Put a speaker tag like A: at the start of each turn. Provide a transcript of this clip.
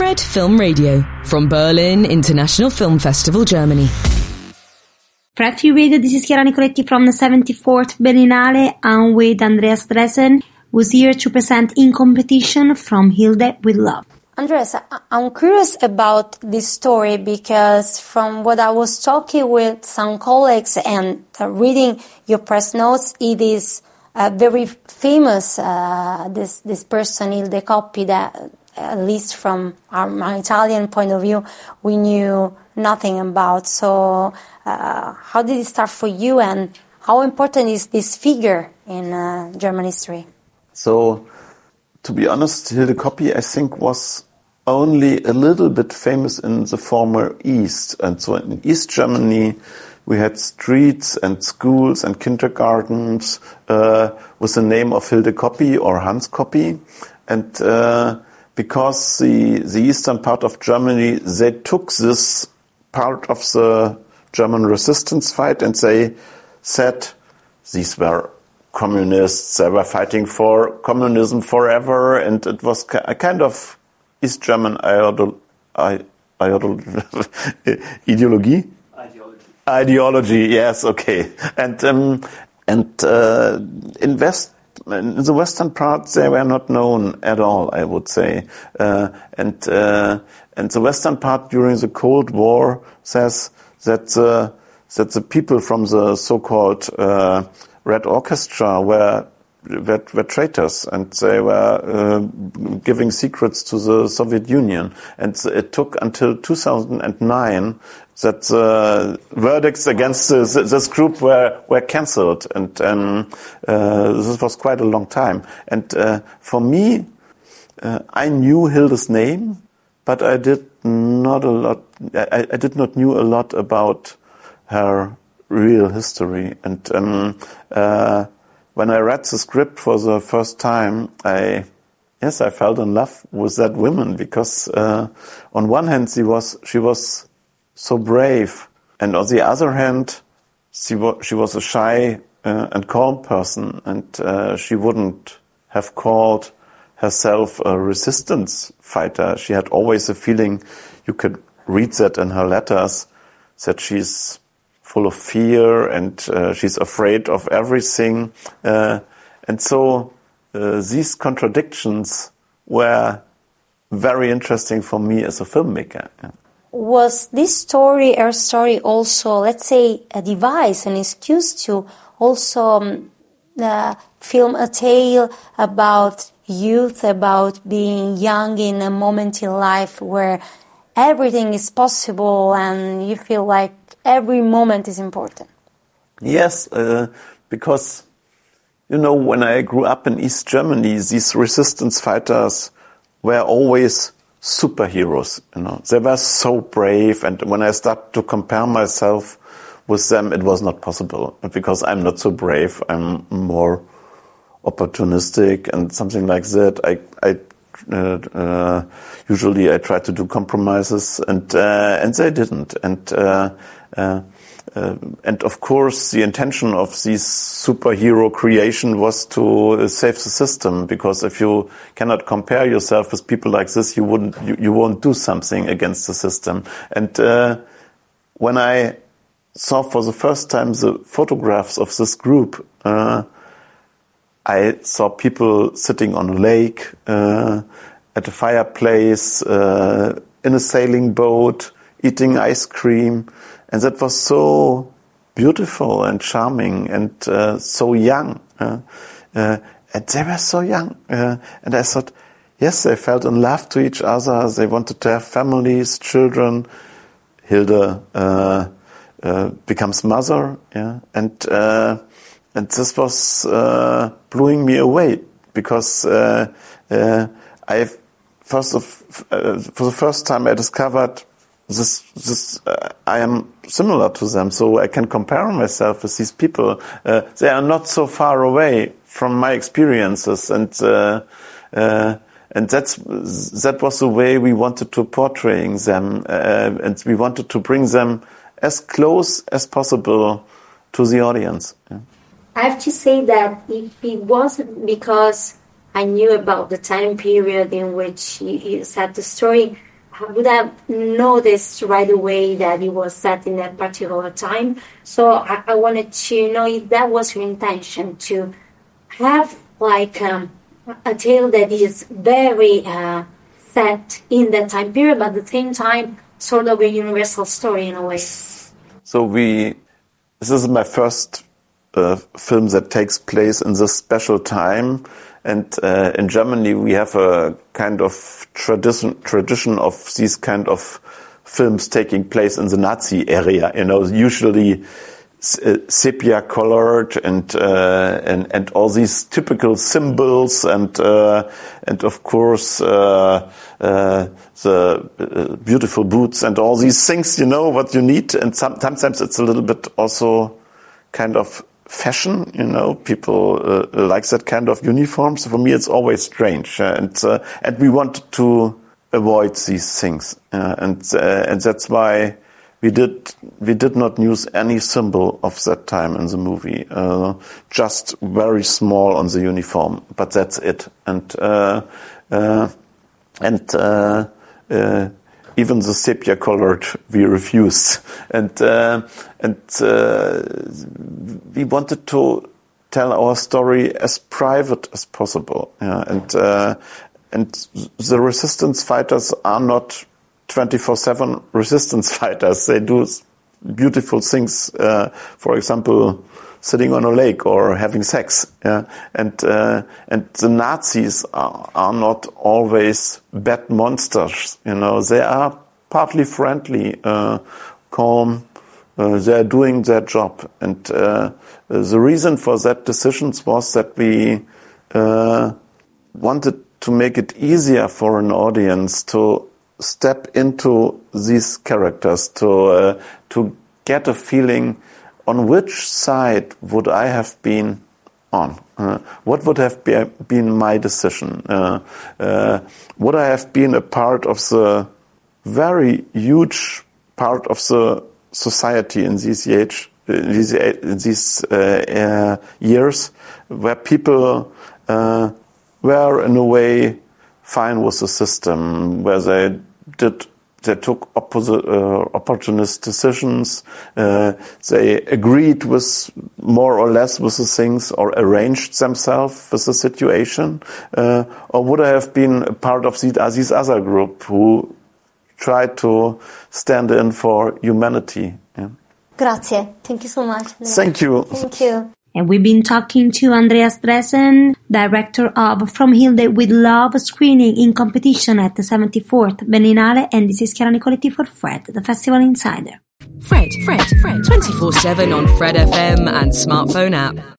A: Fred Film Radio from Berlin International Film Festival, Germany.
B: Fred Film Radio, this is Chiara Nicoletti from the 74th Berlinale. I'm with Andreas Dresen, who's here to present In Competition from Hilde with Love.
C: Andreas, I'm curious about this story because from what I was talking with some colleagues and uh, reading your press notes, it is uh, very famous, uh, this, this person, Hilde Coppi, that at least from our, my Italian point of view, we knew nothing about. So, uh, how did it start for you and how important is this figure in uh, German history?
D: So, to be honest, Hilde Coppi, I think, was only a little bit famous in the former East. And so in East Germany, we had streets and schools and kindergartens uh, with the name of Hilde Coppi or Hans Coppi. And uh, because the, the eastern part of Germany, they took this part of the German resistance fight and they said these were communists, they were fighting for communism forever, and it was a kind of East German ideology. Ideology? Ideology, yes, okay. And um, and uh, in West, in the western part, they were not known at all. I would say, uh, and uh, and the western part during the Cold War says that the that the people from the so-called uh, Red Orchestra were were, were traitors and they were uh, giving secrets to the Soviet Union. And it took until 2009 that the verdicts against this, group were, were cancelled. And um, uh, this was quite a long time. And uh, for me, uh, I knew Hilde's name, but I did not a lot, I, I did not knew a lot about her real history. And um, uh, when I read the script for the first time, I yes, I fell in love with that woman because uh, on one hand she was she was so brave, and on the other hand, she was she was a shy uh, and calm person, and uh, she wouldn't have called herself a resistance fighter. She had always a feeling you could read that in her letters that she's full of fear and uh, she's afraid of everything. Uh, and so uh, these contradictions were very interesting for me as a filmmaker.
C: Was this story, our story, also, let's say, a device, an excuse to also um, uh, film a tale about youth, about being young in a moment in life where everything is possible and you feel like every moment is important.
D: Yes, uh, because you know when I grew up in East Germany, these resistance fighters were always superheroes. You know, they were so brave, and when I started to compare myself with them, it was not possible because I'm not so brave. I'm more opportunistic and something like that. I, I uh, uh, usually I try to do compromises, and uh, and they didn't. And uh, uh, and of course, the intention of this superhero creation was to save the system. Because if you cannot compare yourself with people like this, you wouldn't, you, you won't do something against the system. And uh, when I saw for the first time the photographs of this group, I saw people sitting on a lake, uh, at a fireplace, in a sailing boat, eating ice cream and that was so beautiful and charming and uh, so young. Uh, uh, and they were so young. Uh, and I thought, yes, they felt in love to each other. They wanted to have families, children. Uh, uh, becomes mother, yeah, and and this was blowing me away because I first of for the first time I discovered this this uh, I am similar to them, so I can compare myself with these people. Uh, they are not so far away from my experiences, and uh, uh and that's that was the way we wanted to portraying them, uh, and we wanted to bring them as close as possible to the audience. Yeah.
C: I have to say that if it wasn't because I knew about the time period in which you, set the story I would have noticed right away that it was set in that particular time. So I, I wanted to know if that was your intention to have like um, a tale that is very uh, set in that time period, but at the same time, sort of a universal story in a way.
D: So we, this is my first uh, film that takes place in this special time. And uh, in Germany, we have a kind of tradition tradition of these kind of films taking place in the Nazi area. You know, usually uh, sepia colored and uh, and and all these typical symbols and uh, and of course uh, uh, the beautiful boots and all these things. You know what you need, and some, sometimes it's a little bit also kind of fashion. You know, people uh, like that kind of uniform. For me, it's always strange, uh, and uh, and we wanted to avoid these things, uh, and uh, and that's why we did we did not use any symbol of that time in the movie. Uh, just very small on the uniform, but that's it. And and even the sepia colored we refused. And uh, and uh, we wanted to tell our story as private as possible yeah, and uh, and the resistance fighters are not 24/7 resistance fighters. They do beautiful things uh, for example sitting on a lake or having sex. Yeah? And uh, and the Nazis are, are not always bad monsters. You know, they are partly friendly, uh, calm. Uh, they are doing their job, and uh, the reason for that decisions was that we uh, wanted to make it easier for an audience to step into these characters, to uh, to get a feeling on which side would I have been on? Uh, what would have be, been my decision? Uh, uh, would I have been a part of the very huge part of the society in these age, in these, in these uh, uh, years, where people uh, were in a way fine with the system, where they did they took opposite, uh, opportunist decisions. Uh, they agreed with more or less with the things or arranged themselves with the situation. Uh, or would I have been a part of the, uh, this other group who tried to stand in for humanity? Yeah.
C: Grazie. Thank you so much.
D: Thank you.
C: Thank you.
B: And we've been talking to Andreas Dresen, director of From Hilde with Love screening in competition at the 74th Berlinale, and this is Chiara Nicoletti for Fred, the Festival Insider.
A: Fred, Fred, Fred, 24 7 on Fred FM and smartphone app.